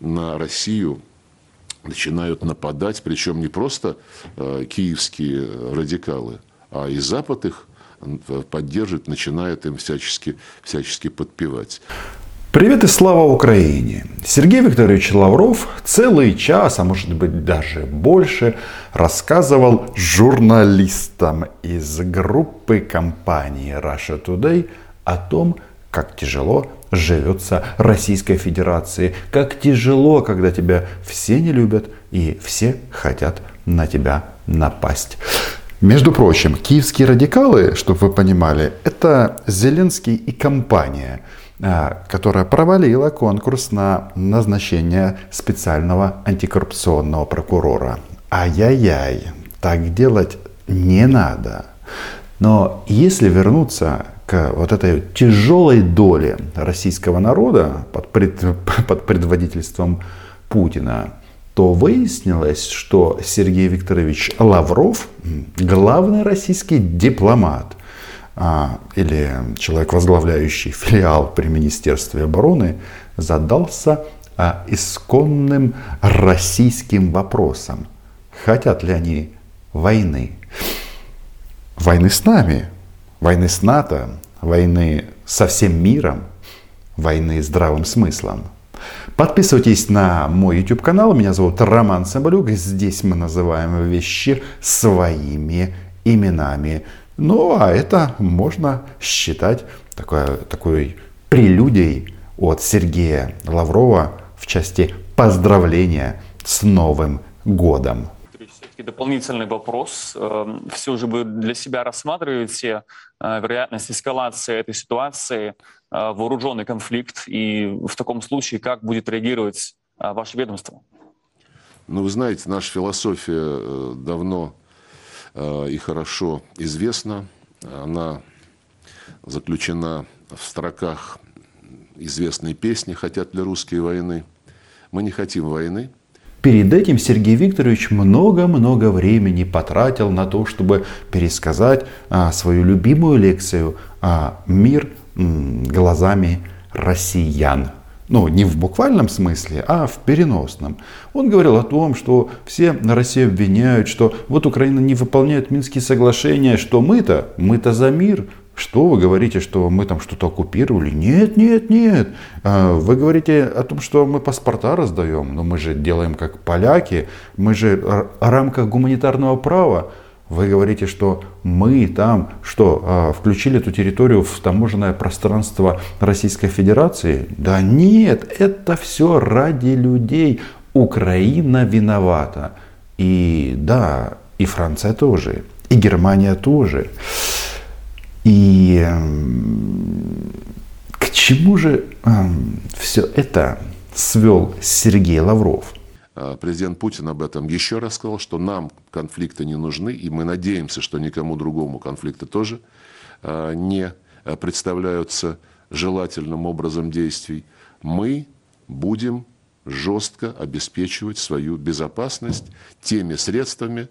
на Россию начинают нападать, причем не просто э, киевские радикалы, а и Запад их поддерживает, начинает им всячески, всячески подпевать. Привет и слава Украине! Сергей Викторович Лавров целый час, а может быть даже больше, рассказывал журналистам из группы компании Russia Today о том, как тяжело живется Российской Федерации, как тяжело, когда тебя все не любят и все хотят на тебя напасть. Между прочим, киевские радикалы, чтобы вы понимали, это Зеленский и компания – а, которая провалила конкурс на назначение специального антикоррупционного прокурора. Ай-яй-яй, так делать не надо. Но если вернуться к вот этой тяжелой доле российского народа под, пред, под предводительством Путина, то выяснилось, что Сергей Викторович Лавров главный российский дипломат, а, или человек, возглавляющий филиал при Министерстве обороны, задался а, исконным российским вопросом. Хотят ли они войны? Войны с нами, войны с НАТО, войны со всем миром, войны здравым смыслом. Подписывайтесь на мой YouTube канал. Меня зовут Роман Соболюк. Здесь мы называем вещи своими именами. Ну, а это можно считать такой, такой прелюдией от Сергея Лаврова в части поздравления с Новым годом. Все-таки дополнительный вопрос. Эм, Все же вы для себя рассматриваете э, вероятность эскалации этой ситуации, э, вооруженный конфликт, и в таком случае как будет реагировать э, ваше ведомство? Ну, вы знаете, наша философия давно и хорошо известна. Она заключена в строках известной песни «Хотят ли русские войны?». Мы не хотим войны. Перед этим Сергей Викторович много-много времени потратил на то, чтобы пересказать а, свою любимую лекцию а, «Мир м, глазами россиян» ну, не в буквальном смысле, а в переносном. Он говорил о том, что все на Россию обвиняют, что вот Украина не выполняет Минские соглашения, что мы-то, мы-то за мир. Что вы говорите, что мы там что-то оккупировали? Нет, нет, нет. А, вы говорите о том, что мы паспорта раздаем, но мы же делаем как поляки, мы же в рамках гуманитарного права. Вы говорите, что мы там, что, а, включили эту территорию в таможенное пространство Российской Федерации? Да нет, это все ради людей. Украина виновата. И да, и Франция тоже, и Германия тоже. И к чему же все это свел Сергей Лавров? А, президент Путин об этом еще раз сказал, что нам конфликты не нужны, и мы надеемся, что никому другому конфликты тоже а, не представляются желательным образом действий. Мы будем жестко обеспечивать свою безопасность теми средствами,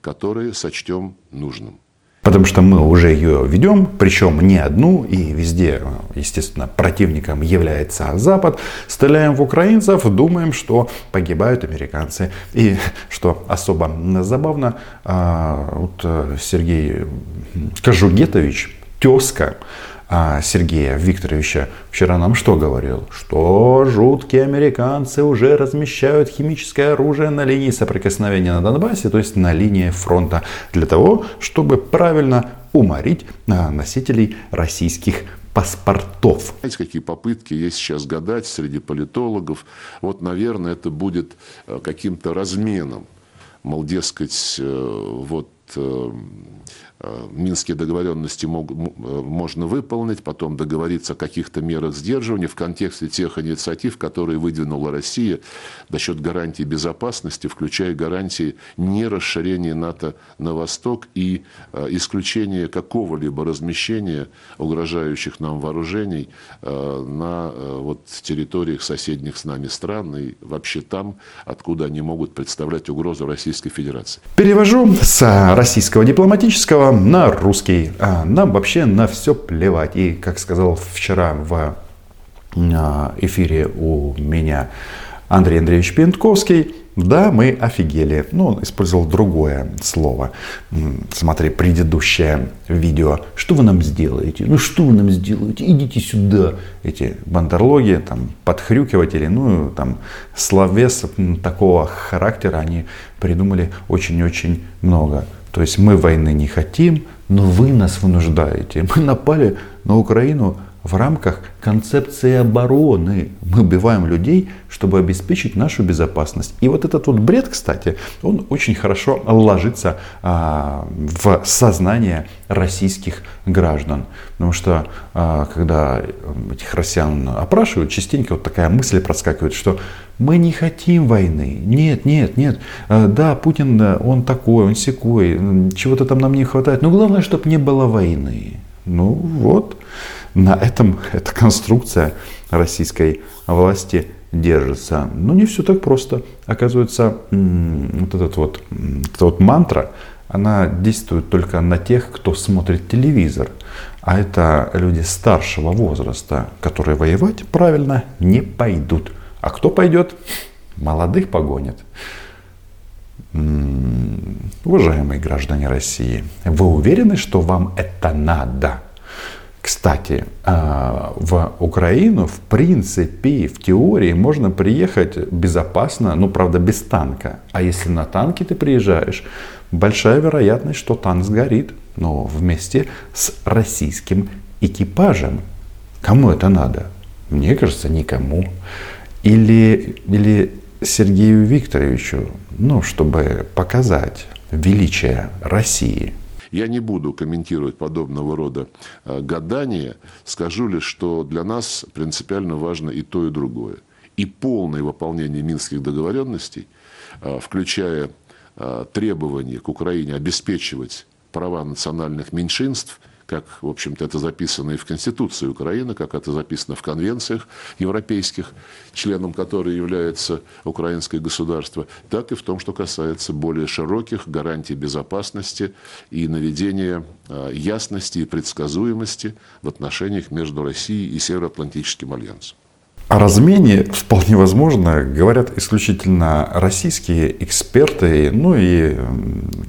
которые сочтем нужным. Потому что мы уже ее ведем, причем не одну, и везде, естественно, противником является Запад. Стреляем в украинцев, думаем, что погибают американцы. И что особо забавно, а, вот э, Сергей Кожугетович, тезка, Сергея Викторовича вчера нам что говорил? Что жуткие американцы уже размещают химическое оружие на линии соприкосновения на Донбассе, то есть на линии фронта, для того, чтобы правильно уморить а, носителей российских паспортов. Знаете, какие попытки есть сейчас гадать среди политологов? Вот, наверное, это будет э, каким-то разменом. Мол, дескать, э, вот Минские договоренности мог, э, можно выполнить, потом договориться о каких-то мерах сдерживания в контексте тех инициатив, которые выдвинула Россия за счет гарантии безопасности, включая гарантии нерасширения НАТО на восток и э, исключения какого-либо размещения угрожающих нам вооружений на вот, территориях соседних с нами стран и вообще там, откуда они могут представлять угрозу Российской Федерации. Перевожу с российского дипломатического на русский. А нам вообще на все плевать. И, как сказал вчера в а, эфире у меня Андрей Андреевич Пентковский да, мы офигели. Ну, он использовал другое слово. Смотри, предыдущее видео. Что вы нам сделаете? Ну, что вы нам сделаете? Идите сюда. Эти бандерлоги, там, подхрюкиватели, ну, там, словес такого характера они придумали очень-очень много. То есть мы войны не хотим, но вы нас вынуждаете. Мы напали на Украину в рамках концепции обороны. Мы убиваем людей, чтобы обеспечить нашу безопасность. И вот этот вот бред, кстати, он очень хорошо ложится а, в сознание российских граждан. Потому что а, когда этих россиян опрашивают, частенько вот такая мысль проскакивает, что мы не хотим войны. Нет, нет, нет. А, да, Путин, он такой, он секой, чего-то там нам не хватает. Но главное, чтобы не было войны. Ну вот, на этом эта конструкция российской власти держится. Но не все так просто. Оказывается, вот, этот вот, эта вот мантра, она действует только на тех, кто смотрит телевизор. А это люди старшего возраста, которые воевать правильно не пойдут. А кто пойдет? Молодых погонят. Уважаемые граждане России, вы уверены, что вам это надо? Кстати, а, в Украину, в принципе, в теории можно приехать безопасно, ну, правда, без танка. А если на танке ты приезжаешь, большая вероятность, что танк сгорит, но вместе с российским экипажем. Кому это надо? Мне кажется, никому. Или, или Сергею Викторовичу, ну, чтобы показать величие России – я не буду комментировать подобного рода э, гадания, скажу лишь, что для нас принципиально важно и то, и другое. И полное выполнение минских договоренностей, э, включая э, требования к Украине обеспечивать права национальных меньшинств – как, в общем-то, это записано и в Конституции Украины, как это записано в конвенциях европейских, членом которой является украинское государство, так и в том, что касается более широких гарантий безопасности и наведения а, ясности и предсказуемости в отношениях между Россией и Североатлантическим альянсом. О размене вполне возможно говорят исключительно российские эксперты, ну и,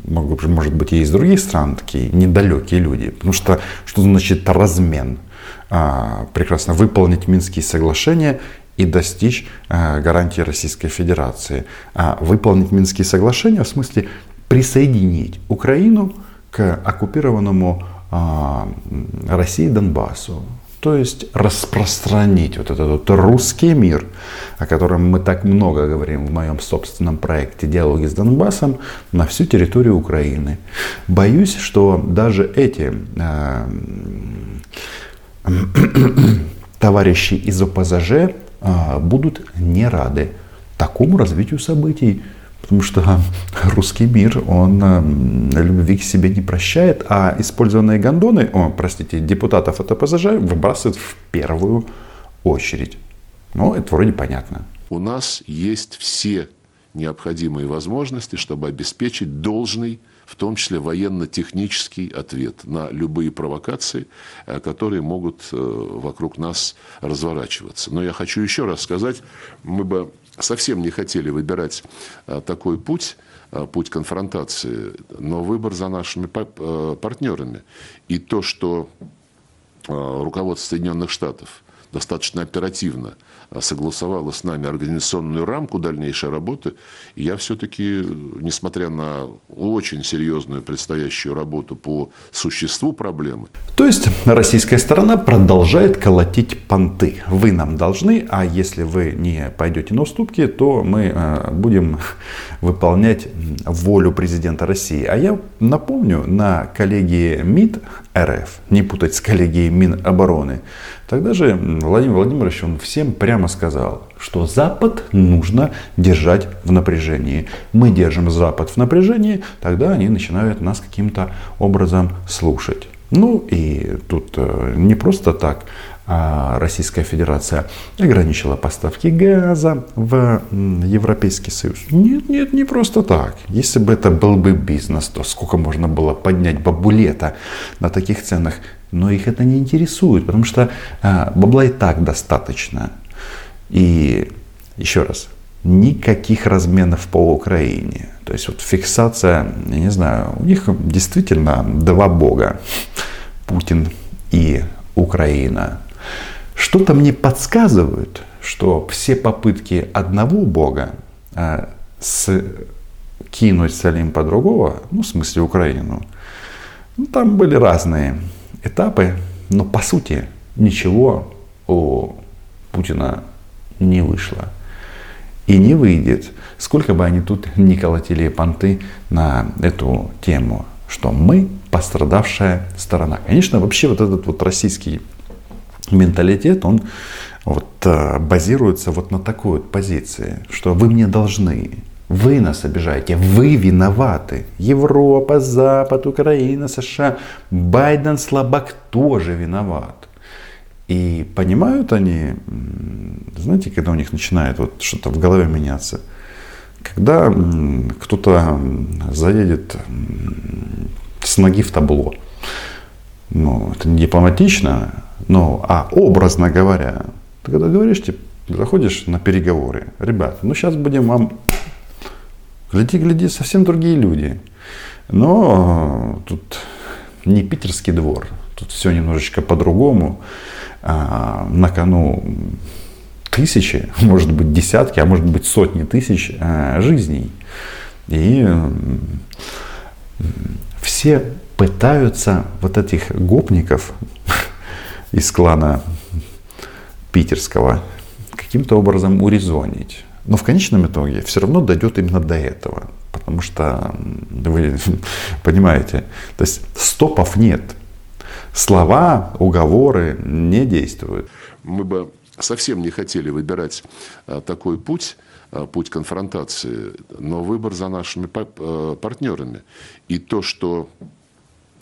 может быть, и из других стран такие недалекие люди. Потому что что значит размен? А, прекрасно выполнить Минские соглашения и достичь а, гарантии Российской Федерации. А выполнить Минские соглашения в смысле присоединить Украину к оккупированному а, России Донбассу то есть распространить вот этот вот русский мир, о котором мы так много говорим в моем собственном проекте «Диалоги с Донбассом», на всю территорию Украины. Боюсь, что даже эти э, товарищи из ОПЗЖ э, будут не рады такому развитию событий. Потому что русский мир, он э, любви к себе не прощает, а использованные гондоны, о, простите, депутатов от ОПЗЖ выбрасывают в первую очередь. Ну, это вроде понятно. У нас есть все необходимые возможности, чтобы обеспечить должный, в том числе военно-технический ответ на любые провокации, э, которые могут э, вокруг нас разворачиваться. Но я хочу еще раз сказать, мы бы совсем не хотели выбирать э, такой путь, путь конфронтации, но выбор за нашими партнерами. И то, что руководство Соединенных Штатов достаточно оперативно согласовала с нами организационную рамку дальнейшей работы. И я все-таки, несмотря на очень серьезную предстоящую работу по существу проблемы. То есть российская сторона продолжает колотить понты. Вы нам должны, а если вы не пойдете на уступки, то мы э, будем выполнять волю президента России. А я напомню, на коллегии МИД РФ, не путать с коллегией Минобороны, тогда же Владимир Владимирович, он всем прямо сказал, что Запад нужно держать в напряжении. Мы держим Запад в напряжении, тогда они начинают нас каким-то образом слушать. Ну и тут э, не просто так Российская Федерация ограничила поставки газа в Европейский Союз. Нет, нет, не просто так. Если бы это был бы бизнес, то сколько можно было поднять бабулета на таких ценах. Но их это не интересует, потому что а, бабла и так достаточно. И еще раз, никаких разменов по Украине. То есть вот фиксация, я не знаю, у них действительно два бога. Путин и Украина. Что-то мне подсказывает, что все попытки одного бога э, скинуть с Олимпа другого, ну, в смысле Украину, ну, там были разные этапы, но по сути ничего у Путина не вышло. И не выйдет, сколько бы они тут ни колотили понты на эту тему, что мы пострадавшая сторона. Конечно, вообще вот этот вот российский менталитет, он вот э, базируется вот на такой вот позиции, что вы мне должны, вы нас обижаете, вы виноваты. Европа, Запад, Украина, США, Байден слабак тоже виноват. И понимают они, знаете, когда у них начинает вот что-то в голове меняться, когда кто-то заедет с ноги в табло. Ну, это не дипломатично, но, а образно говоря, ты когда говоришь, типа, заходишь на переговоры, ребята, ну сейчас будем вам, гляди, гляди, совсем другие люди. Но тут не питерский двор, тут все немножечко по-другому. А, на кону тысячи, может быть десятки, а может быть сотни тысяч а, жизней. И все пытаются вот этих гопников из клана питерского каким-то образом урезонить. Но в конечном итоге все равно дойдет именно до этого. Потому что, вы понимаете, то есть стопов нет. Слова, уговоры не действуют. Мы бы совсем не хотели выбирать а, такой путь, а, путь конфронтации, но выбор за нашими а, партнерами. И то, что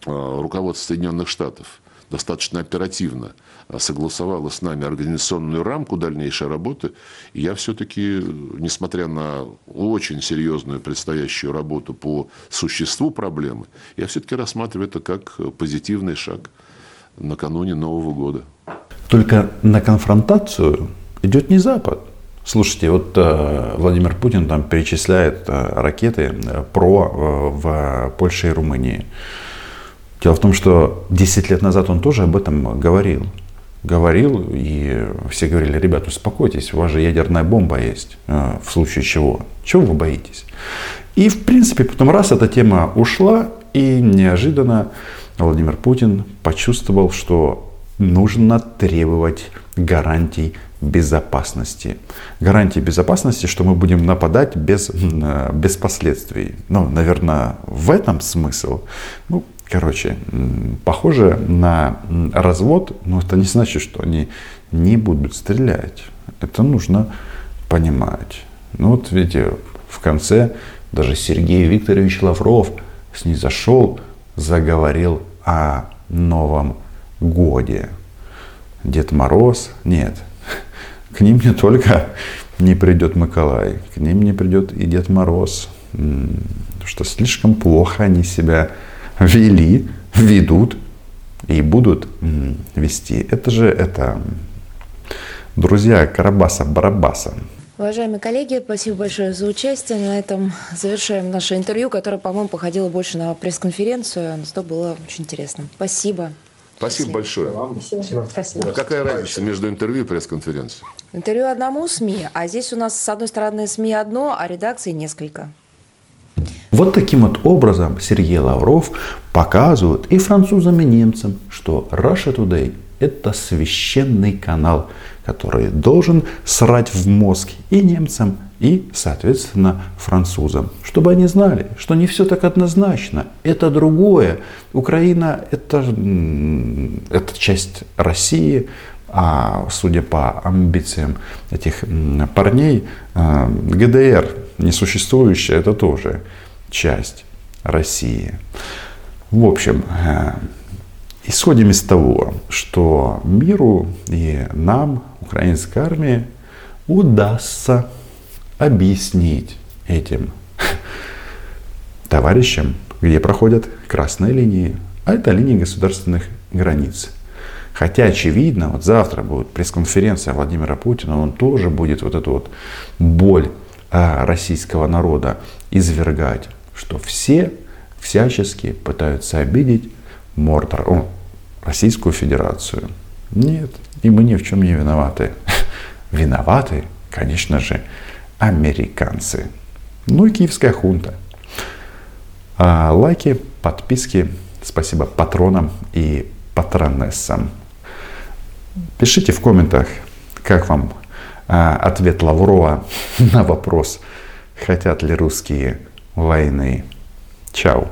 руководство Соединенных Штатов достаточно оперативно согласовало с нами организационную рамку дальнейшей работы, я все-таки, несмотря на очень серьезную предстоящую работу по существу проблемы, я все-таки рассматриваю это как позитивный шаг накануне Нового года. Только на конфронтацию идет не Запад. Слушайте, вот э, Владимир Путин там перечисляет э, ракеты э, ПРО э, в Польше и Румынии. Дело в том, что 10 лет назад он тоже об этом говорил. Говорил, и все говорили, ребята, успокойтесь, у вас же ядерная бомба есть, э, в случае чего. Чего вы боитесь? И, в принципе, потом раз эта тема ушла, и неожиданно Владимир Путин почувствовал, что нужно требовать гарантий безопасности. Гарантии безопасности, что мы будем нападать без, э, без последствий. Ну, наверное, в этом смысл. Ну, короче, похоже на развод, но это не значит, что они не будут стрелять. Это нужно понимать. Ну вот видите, в конце даже Сергей Викторович Лавров снизошел, заговорил о Новом Годе. Дед Мороз, нет, к ним не только не придет Николай, к ним не придет и Дед Мороз. Что слишком плохо они себя вели, ведут и будут вести. Это же это друзья Карабаса-Барабаса. Уважаемые коллеги, спасибо большое за участие. На этом завершаем наше интервью, которое, по-моему, походило больше на пресс-конференцию. Но зато было очень интересно. Спасибо. Спасибо большое. Спасибо. Спасибо. А какая разница между интервью и пресс-конференцией? Интервью одному СМИ, а здесь у нас, с одной стороны, СМИ одно, а редакции несколько. Вот таким вот образом Сергей Лавров показывает и французам, и немцам, что Russia Today – это священный канал, который должен срать в мозг и немцам, и, соответственно, французам. Чтобы они знали, что не все так однозначно. Это другое. Украина это, – это часть России, а судя по амбициям этих парней, э, ГДР несуществующая, это тоже часть России. В общем, э, исходим из того, что миру и нам, украинской армии, удастся объяснить этим товарищам, где проходят красные линии, а это линии государственных границ. Хотя, очевидно, вот завтра будет пресс-конференция Владимира Путина, он тоже будет вот эту вот боль российского народа извергать, что все всячески пытаются обидеть Мордор, о, Российскую Федерацию. Нет, и мы ни в чем не виноваты. Виноваты, конечно же, американцы. Ну и киевская хунта. А, лайки, подписки, спасибо патронам и патронессам. Пишите в комментах, как вам а, ответ Лаврова на вопрос, хотят ли русские войны. Чао.